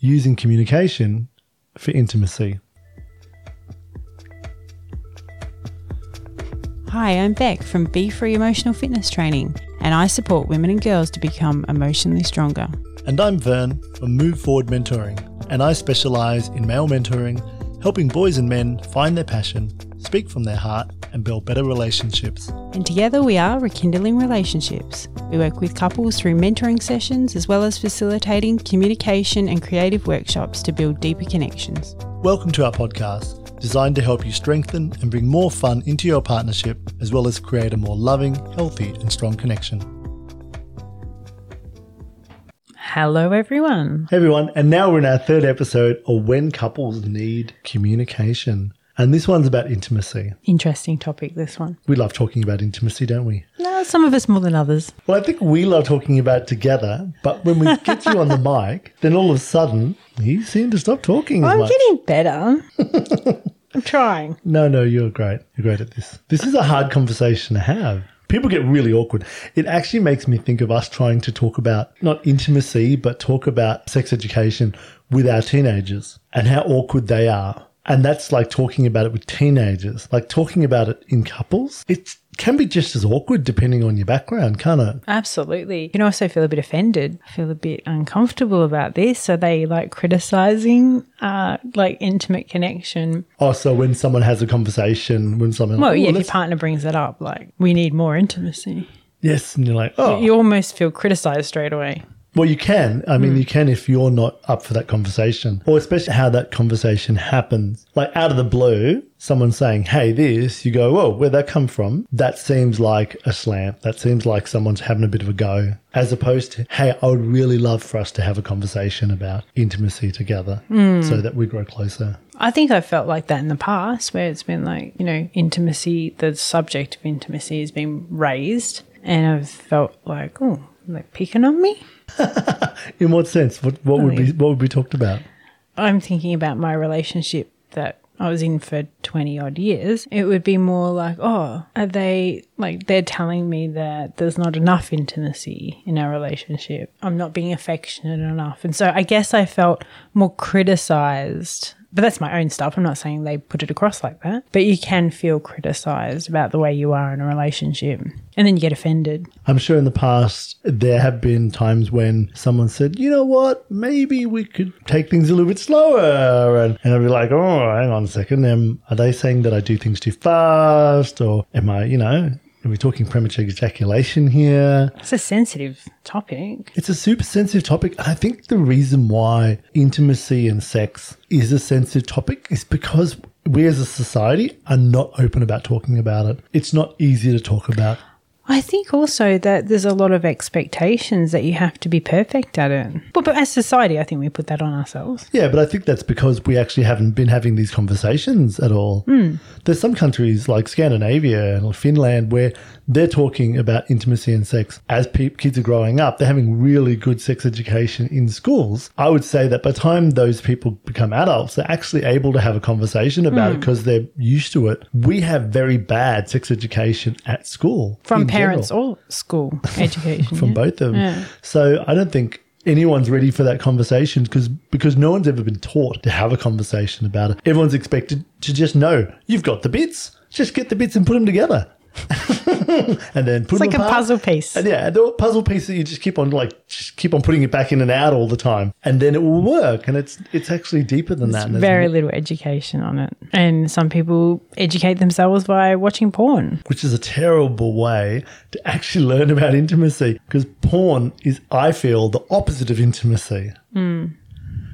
using communication for intimacy. Hi, I'm Beck from Be Free Emotional Fitness Training, and I support women and girls to become emotionally stronger. And I'm Vern from Move Forward Mentoring, and I specialise in male mentoring, helping boys and men find their passion, speak from their heart, and build better relationships. And together we are Rekindling Relationships. We work with couples through mentoring sessions as well as facilitating communication and creative workshops to build deeper connections. Welcome to our podcast, designed to help you strengthen and bring more fun into your partnership, as well as create a more loving, healthy, and strong connection. Hello, everyone. Hey everyone, and now we're in our third episode of When Couples Need Communication. And this one's about intimacy. Interesting topic, this one. We love talking about intimacy, don't we? No, some of us more than others. Well, I think we love talking about it together, but when we get you on the mic, then all of a sudden you seem to stop talking as I'm much. getting better. I'm trying. No, no, you're great. You're great at this. This is a hard conversation to have. People get really awkward. It actually makes me think of us trying to talk about not intimacy, but talk about sex education with our teenagers and how awkward they are. And that's like talking about it with teenagers, like talking about it in couples. It can be just as awkward depending on your background, can't it? Absolutely. You can also feel a bit offended, feel a bit uncomfortable about this. Are they like criticizing uh like intimate connection? Oh, so when someone has a conversation, when someone, Well, "Oh, yeah, if your partner brings it up, like we need more intimacy. yes, and you're like, oh, You almost feel criticized straight away. Well, you can. I mean, hmm. you can if you're not up for that conversation, or especially how that conversation happens. Like out of the blue, someone saying, Hey, this, you go, Whoa, where'd that come from? That seems like a slam. That seems like someone's having a bit of a go, as opposed to, Hey, I would really love for us to have a conversation about intimacy together hmm. so that we grow closer. I think I've felt like that in the past where it's been like, you know, intimacy, the subject of intimacy has been raised. And I've felt like, oh, like picking on me. In what sense? What, what would be, oh, what would be talked about? I'm thinking about my relationship that I was in for 20 odd years. It would be more like, oh, are they like they're telling me that there's not enough intimacy in our relationship? I'm not being affectionate enough. And so I guess I felt more criticized. But that's my own stuff. I'm not saying they put it across like that. But you can feel criticized about the way you are in a relationship. And then you get offended. I'm sure in the past there have been times when someone said, you know what, maybe we could take things a little bit slower. And, and I'd be like, oh, hang on a second. Are they saying that I do things too fast? Or am I, you know, are we talking premature ejaculation here? It's a sensitive topic. It's a super sensitive topic. And I think the reason why intimacy and sex is a sensitive topic is because we as a society are not open about talking about it. It's not easy to talk about. I think also that there's a lot of expectations that you have to be perfect at it. But, but as society, I think we put that on ourselves. Yeah, but I think that's because we actually haven't been having these conversations at all. Hmm. There's some countries like Scandinavia or Finland where they're talking about intimacy and sex as pe- kids are growing up. They're having really good sex education in schools. I would say that by the time those people become adults, they're actually able to have a conversation about it hmm. because they're used to it. We have very bad sex education at school From parents general or school education. from yeah. both of them. Yeah. So I don't think anyone's ready for that conversation because because no one's ever been taught to have a conversation about it. Everyone's expected to just know you've got the bits. Just get the bits and put them together. and then put It's like them a puzzle piece. And yeah, the puzzle piece that you just keep on like just keep on putting it back in and out all the time, and then it will work. And it's it's actually deeper than that. Very little education on it. And some people educate themselves by watching porn. which is a terrible way to actually learn about intimacy because porn is, I feel, the opposite of intimacy. Hmm.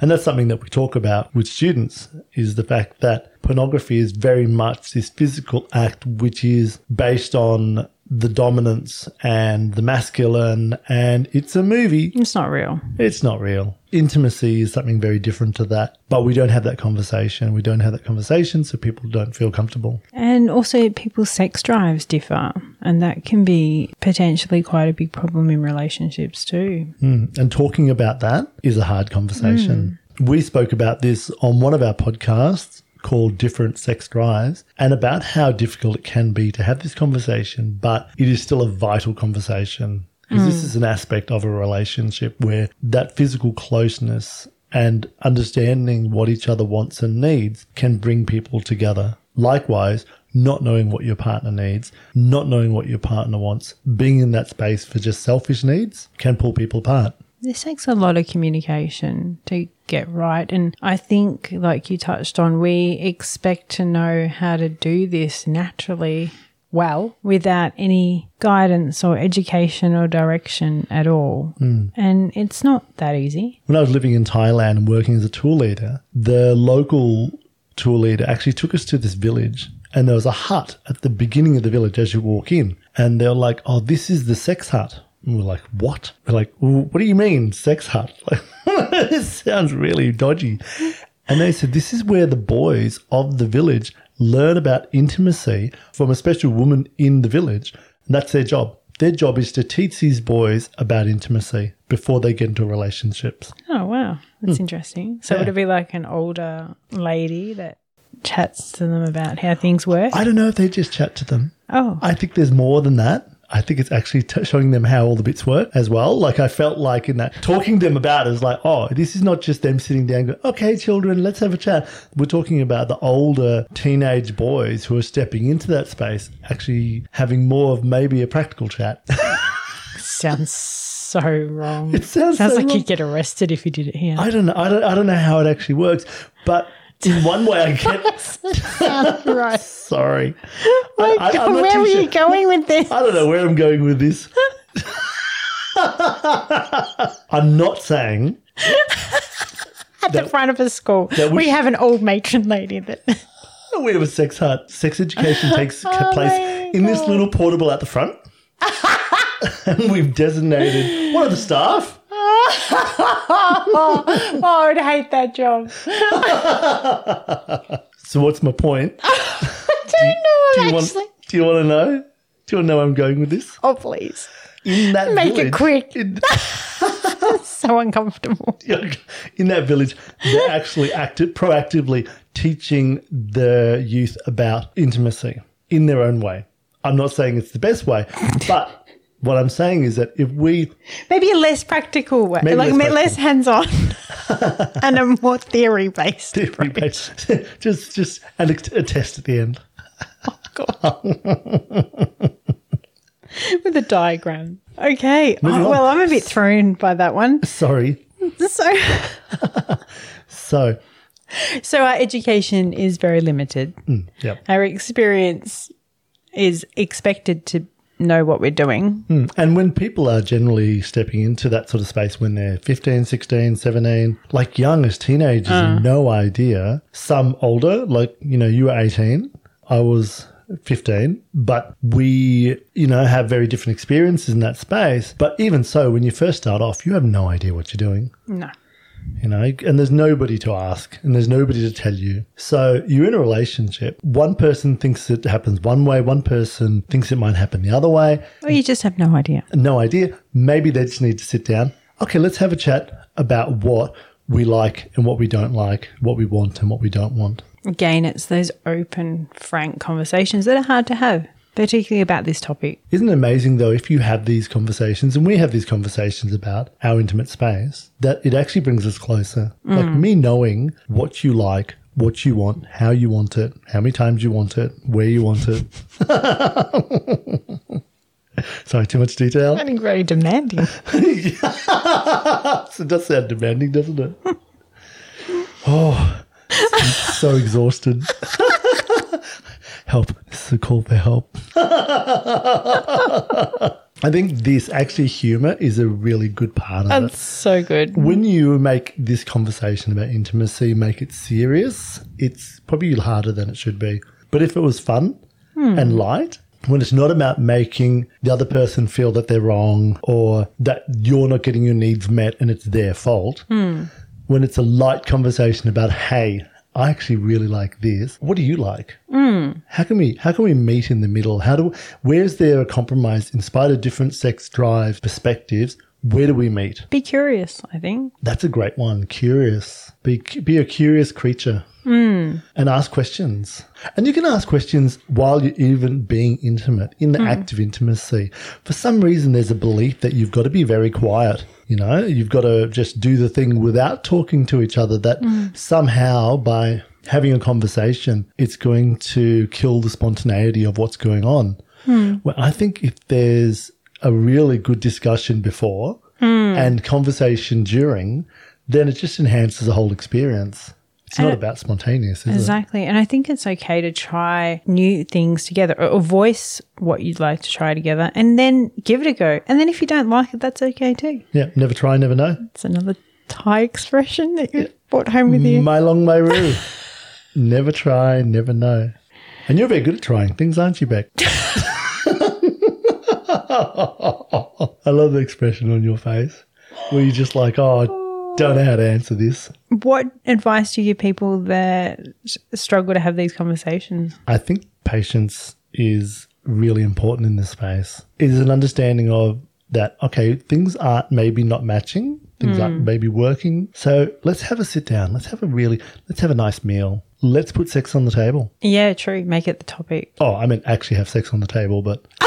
And that's something that we talk about with students is the fact that pornography is very much this physical act which is based on the dominance and the masculine and it's a movie. It's not real. It's not real. Intimacy is something very different to that, but we don't have that conversation. We don't have that conversation, so people don't feel comfortable. And also, people's sex drives differ, and that can be potentially quite a big problem in relationships too. Hmm. And talking about that is a hard conversation. Hmm. We spoke about this on one of our podcasts called Different Sex Drives and about how difficult it can be to have this conversation, but it is still a vital conversation. Because this mm. is an aspect of a relationship where that physical closeness and understanding what each other wants and needs can bring people together. Likewise, not knowing what your partner needs, not knowing what your partner wants, being in that space for just selfish needs can pull people apart. This takes a lot of communication to get right. And I think, like you touched on, we expect to know how to do this naturally well without any guidance or education or direction at all. Hmm. And it's not that easy. When I was living in Thailand and working as a tour leader, the local tour leader actually took us to this village. And there was a hut at the beginning of the village as you walk in. And they're like, oh, this is the sex hut. And we're like, what? We're like, well, what do you mean, sex hut? Like, this sounds really dodgy. And they said, this is where the boys of the village learn about intimacy from a special woman in the village. And that's their job. Their job is to teach these boys about intimacy before they get into relationships. Oh, wow. That's hmm. interesting. So, would it be like an older lady that chats to them about how things work? I don't know if they just chat to them. oh, I think there's more than that. I think it's actually t- showing them how all the bits work as well. Like I felt like in that talking to them about it is like, oh, this is not just them sitting down going, okay, children, let's have a chat. We're talking about the older teenage boys who are stepping into that space, actually having more of maybe a practical chat. sounds so wrong. It sounds sounds so like wrong. you'd get arrested if you did it here. I don't know. I don't, I don't know how it actually works, but in one way I get, right. sorry. I, I- not Where are were sure- you going with this? I don't know where I'm going with this. I'm not saying At the front of a school, we we have an old matron lady that. we have a sex hut. Sex education takes Oh place in this little portable at the front. and we've designated one of the staff. Oh, I would hate that job. So what's my point? I don't Do know, you want, actually. do you want to know? Do you want to know where I'm going with this? Oh, please. In that Make it quick. In, So uncomfortable. in that village, they're actually acted proactively teaching the youth about intimacy in their own way. I'm not saying it's the best way, but what I'm saying is that if we Maybe a less practical way, Maybe like less less, hands on and a more theory based. theory based, just just and a, a test at the end. Oh god. With a diagram. Okay. Oh, well, I'm a bit thrown by that one. Sorry. So, So, so our education is very limited. Mm, yeah. Our experience is expected to know what we're doing. Hmm. And when people are generally stepping into that sort of space when they're 15, 16, 17, like young as teenagers, ah. no idea. Some older, like, you know, you were 18, I was 15, but we, you know, have very different experiences in that space. But even so, when you first start off, you have no idea what you're doing. No. You know, and there's nobody to ask and there's nobody to tell you. So you're in a relationship. One person thinks it happens one way, one person thinks it might happen the other way. Or you just have no idea. No idea. Maybe they just need to sit down. Okay, let's have a chat about what we like and what we don't like, what we want and what we don't want. Again, it's those open, frank conversations that are hard to have, particularly about this topic. Isn't it amazing though, if you have these conversations and we have these conversations about our intimate space, that it actually brings us closer? Mm. Like me knowing what you like, what you want, how you want it, how many times you want it, where you want it. Sorry, too much detail. Think very demanding. it does sound demanding, doesn't it? oh, I'm so exhausted. Help. This is a call for help. I think this actually humor is a really good part of it. That's so good. When you make this conversation about intimacy, make it serious, it's probably harder than it should be. But if it was fun hmm. and light, when it's not about making the other person feel that they're wrong or that you're not getting your needs met and it's their fault, hmm. when it's a light conversation about, hey, I actually really like this. What do you like? Hmm. How can we how can we meet in the middle? How do where's there a compromise in spite of different sex drive perspectives? Where do we meet? Be curious, I think. That's a great one. Curious. Be be a curious creature. Hmm. And ask questions. And you can ask questions while you're even being intimate, in the hmm. act of intimacy. For some reason, there's a belief that you've got to be very quiet. You know, you've got to just do the thing without talking to each other, that hmm. somehow by having a conversation, it's going to kill the spontaneity of what's going on. Well, I think if there's a really good discussion before hmm. and conversation during, then it just enhances the whole experience. It's not And it- about spontaneous, is it? Exactly. And I think it's okay to try new things together or, or voice what you'd like to try together and then give it a go. And then if you don't like it, that's okay too. Yeah, never try, never know. It's another Thai expression that you brought home with you. Mai long mai ru. never try, never know. And you're very good at trying things, aren't you, Beck? I love the expression on your face where you're just like, oh, I don't know how to answer this. What advice do you give people that struggle to have these conversations? I think patience is really important in this space. It is an understanding of that, okay, things aren't maybe not matching, things aren't hmm. maybe working. So let's have a sit down. Let's have a really, let's have a nice meal. Let's put sex on the table. Yeah, true. Make it the topic. Oh, I mean, actually have sex on the table, but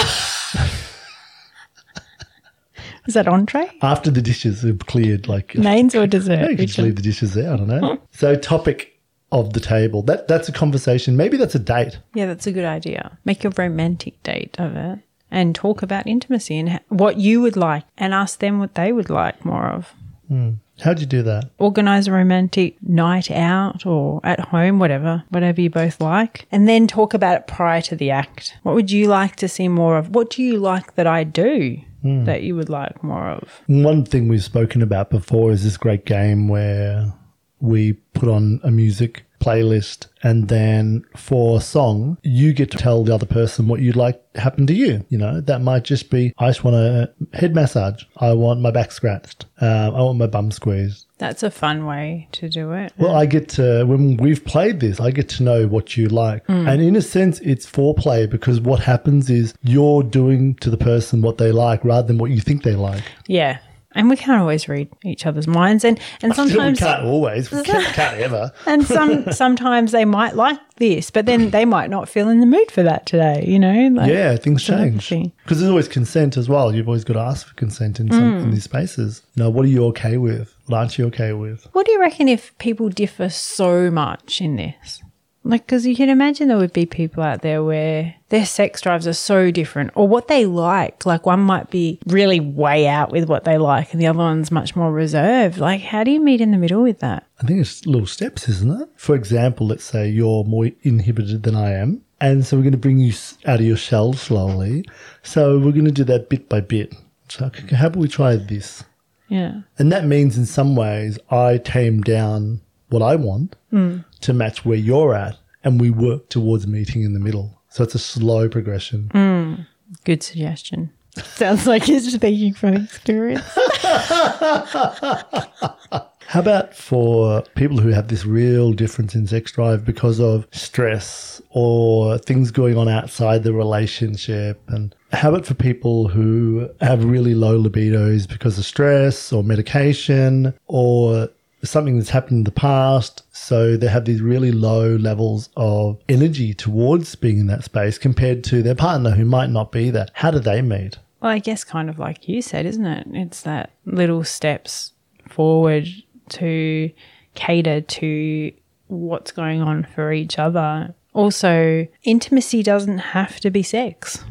Is that entree? after the dishes are cleared, like Mains or Yeah, dessert? you can just leave the dishes there. I don't know. so, topic of the table. That that's a conversation. Maybe that's a date. Yeah, that's a good idea. Make a romantic date of it and talk about intimacy and what you would like and ask them what they would like more of. Hmm. How'd you do that? Organize a romantic night out or at home, whatever, whatever you both like. And then talk about it prior to the act. What would you like to see more of? What do you like that I do Hmm. that you would like more of? One thing we've spoken about before is this great game where we put on a music playlist and then for a song you get to tell the other person what you'd like happen to you. You know that might just be i just want a head massage. I want my back scratched. Um, i want my bum squeezed. That's a fun way to do it. well i get to when we've played this i get to know what you like. And in a sense it's foreplay because what happens is you're doing to the person what they like rather than what you think they like. Yeah. And we can't always read each other's minds and, and sometimes we can't always we can't, can't ever And some sometimes they might like this, but then they might not feel in the mood for that today. You know, like, Yeah, things change because there's always consent as well. You've always got to ask for consent in some in mm. these spaces. You know, what are you okay with? What aren't you okay with? What do you reckon if people differ so much in this? Like, because you can imagine there would be people out there where their sex drives are so different, or what they like. Like, one might be really way out with what they like, and the other one's much more reserved. Like, how do you meet in the middle with that? I think it's little steps, isn't it? For example, let's say you're more inhibited than I am, and so we're going to bring you out of your shell slowly. So we're going to do that bit by bit. So how about we try this? Yeah. And that means in some ways I tame down what I want hmm. to match where you're at, and we work towards meeting in the middle. So it's a slow progression. Hmm. Good suggestion. Sounds like you're speaking from experience. How about for people who have this real difference in sex drive because of stress or things going on outside the relationship? And how about for people who have really low libidos because of stress or medication or something that's happened in the past? So they have these really low levels of energy towards being in that space compared to their partner who might not be that. How do they meet? Well, I guess kind of like you said, isn't it? It's that little steps forward to cater to what's going on for each other. Also, intimacy doesn't have to be sex.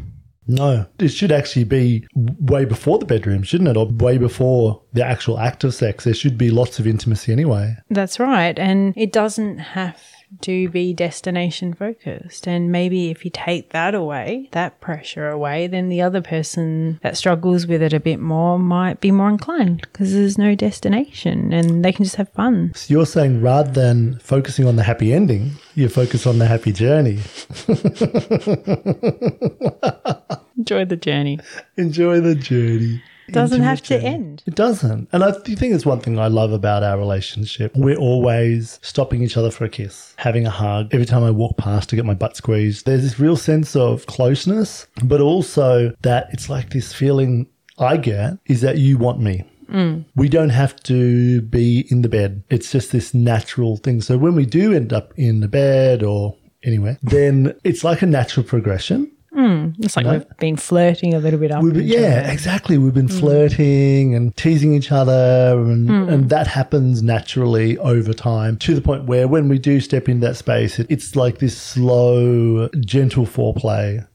No, it should actually be way before the bedroom, shouldn't it? Or way before the actual act of sex. There should be lots of intimacy anyway. That's right. And it doesn't have to be destination focused. And maybe if you take that away, that pressure away, then the other person that struggles with it a bit more might be more inclined because there's no destination and they can just have fun. So you're saying rather than focusing on the happy ending, you focus on the happy journey. Enjoy the journey. Enjoy the journey. It doesn't Intimate have to journey. end. It doesn't. And I th- think it's one thing I love about our relationship. We're always stopping each other for a kiss, having a hug. Every time I walk past to get my butt squeezed, there's this real sense of closeness, but also that it's like this feeling I get is that you want me. Mm. We don't have to be in the bed. It's just this natural thing. So when we do end up in the bed or anywhere, then it's like a natural progression. Hmm, it's like we've been flirting a little bit up. Been, each other. yeah, exactly. We've been hmm. flirting and teasing each other, and, hmm. and that happens naturally over time to the point where when we do step in that space, it, it's like this slow, gentle foreplay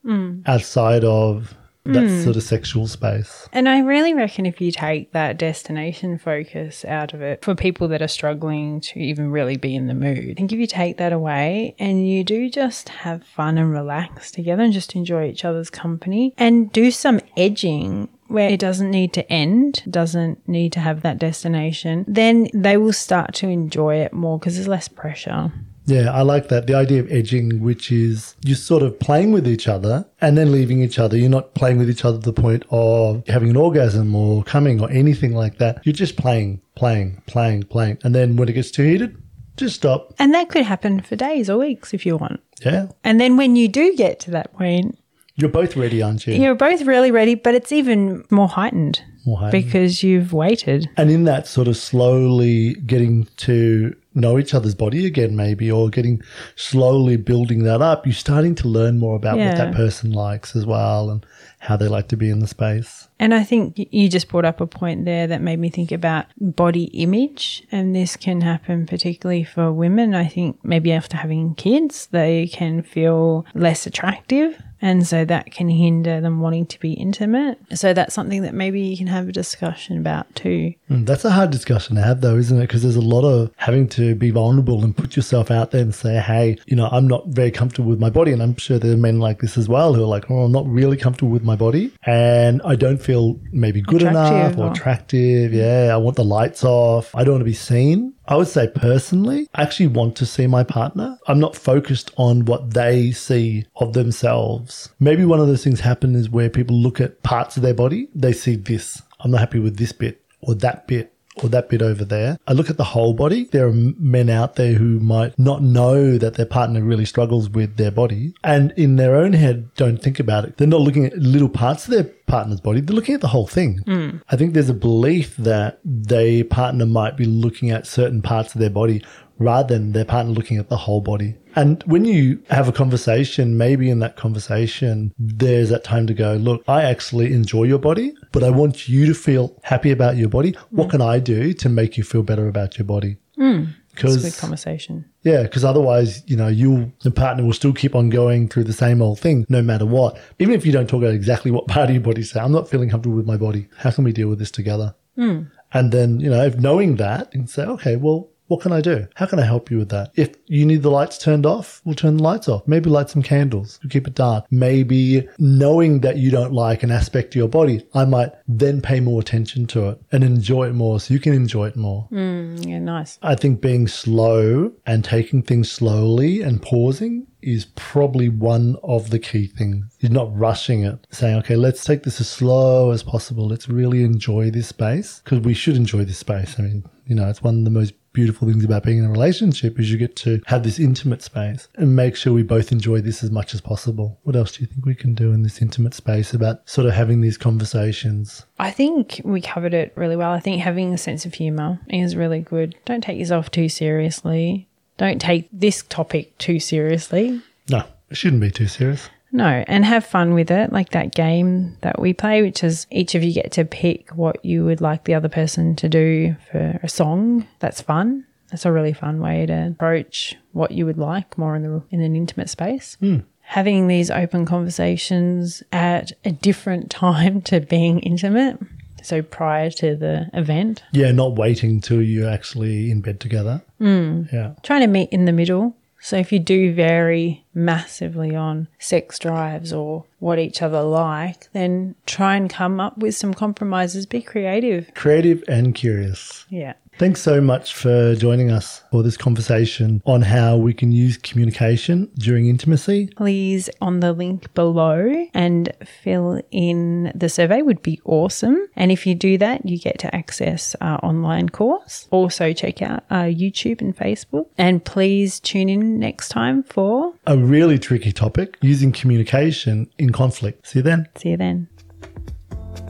outside of that hmm. sort of sexual space. And I really reckon if you take that destination focus out of it for people that are struggling to even really be in the mood, I think if you take that away and you do just have fun and relax together and just enjoy each other's company and do some edging where it doesn't need to end, doesn't need to have that destination, then they will start to enjoy it more because there's less pressure. Yeah, I like that. The idea of edging, which is you're sort of playing with each other and then leaving each other. You're not playing with each other to the point of having an orgasm or coming or anything like that. You're just playing, playing, playing, playing. And then when it gets too heated, just stop. And that could happen for days or weeks if you want. Yeah. And then when you do get to that point, You're both ready, aren't you? You're both really ready, but it's even more heightened More heightened. because you've waited. And in that sort of slowly getting to know each other's body again, maybe, or getting slowly building that up, you're starting to learn more about Yeah. what that person likes as well and how they like to be in the space. And I think you just brought up a point there that made me think about body image. And this can happen particularly for women. I think maybe after having kids, they can feel less attractive. And so that can hinder them wanting to be intimate. So that's something that maybe you can have a discussion about too. Mm, That's a hard discussion to have, though, isn't it? Because there's a lot of having to be vulnerable and put yourself out there and say, hey, you know, I'm not very comfortable with my body. And I'm sure there are men like this as well who are like, oh, I'm not really comfortable with my body. And I don't feel maybe good Attractive enough or or- attractive. Yeah, I want the lights off. I don't want to be seen. I would say personally, I actually want to see my partner. I'm not focused on what they see of themselves. Maybe one of those things happen is where people look at parts of their body, they see this. I'm not happy with this bit or that bit or that bit over there. I look at the whole body. There are men out there who might not know that their partner really struggles with their body and in their own head don't think about it. They're not looking at little parts of their partner's body. They're looking at the whole thing. Hmm. I think there's a belief that their partner might be looking at certain parts of their body rather than their partner looking at the whole body. And when you have a conversation, maybe in that conversation, there's that time to go, look, I actually enjoy your body, but I want you to feel happy about your body. What mm. can I do to make you feel better about your body? Mm. It's a good Because conversation. yeah, because otherwise, you know, you the partner will still keep on going through the same old thing, no matter what. Even if you don't talk about exactly what part of your body say, I'm not feeling comfortable with my body. How can we deal with this together? Mm. And then, you know, if knowing that, and say, okay, well, what can I do? How can I help you with that? If you need the lights turned off, we'll turn the lights off. Maybe light some candles. We'll keep it dark. Maybe knowing that you don't like an aspect of your body, I might then pay more attention to it and enjoy it more so you can enjoy it more. Mm, yeah, nice. I think being slow and taking things slowly and pausing is probably one of the key things. You're not rushing it, saying, okay, let's take this as slow as possible. Let's really enjoy this space because we should enjoy this space. I mean, you know, it's one of the most beautiful things about being in a relationship is you get to have this intimate space and make sure we both enjoy this as much as possible. What else do you think we can do in this intimate space about sort of having these conversations? I think we covered it really well. I think having a sense of humor is really good. Don't take yourself too seriously. Don't take this topic too seriously. No, it shouldn't be too serious. No, and have fun with it, like that game that we play, which is each of you get to pick what you would like the other person to do for a song. That's fun. That's a really fun way to approach what you would like more in the in an intimate space. Having these open conversations at a different time to being intimate, so prior to the event, Yeah, not waiting till you're actually in bed together. Mm. Yeah. trying to meet in the middle. So if you do vary massively on sex drives or what each other like, then try and come up with some compromises. Be creative. Creative and curious. Yeah. Thanks so much for joining us for this conversation on how we can use communication during intimacy. Please on the link below and fill in the survey would be awesome. And if you do that, you get to access our online course. Also check out our YouTube and Facebook. And please tune in next time for A really tricky topic using communication in conflict. See you then. see you then.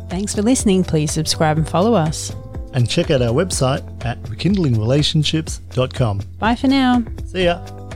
Thanks for listening. Please subscribe and follow us. And check out our website at rekindlingrelationships.com. Bye for now. See ya.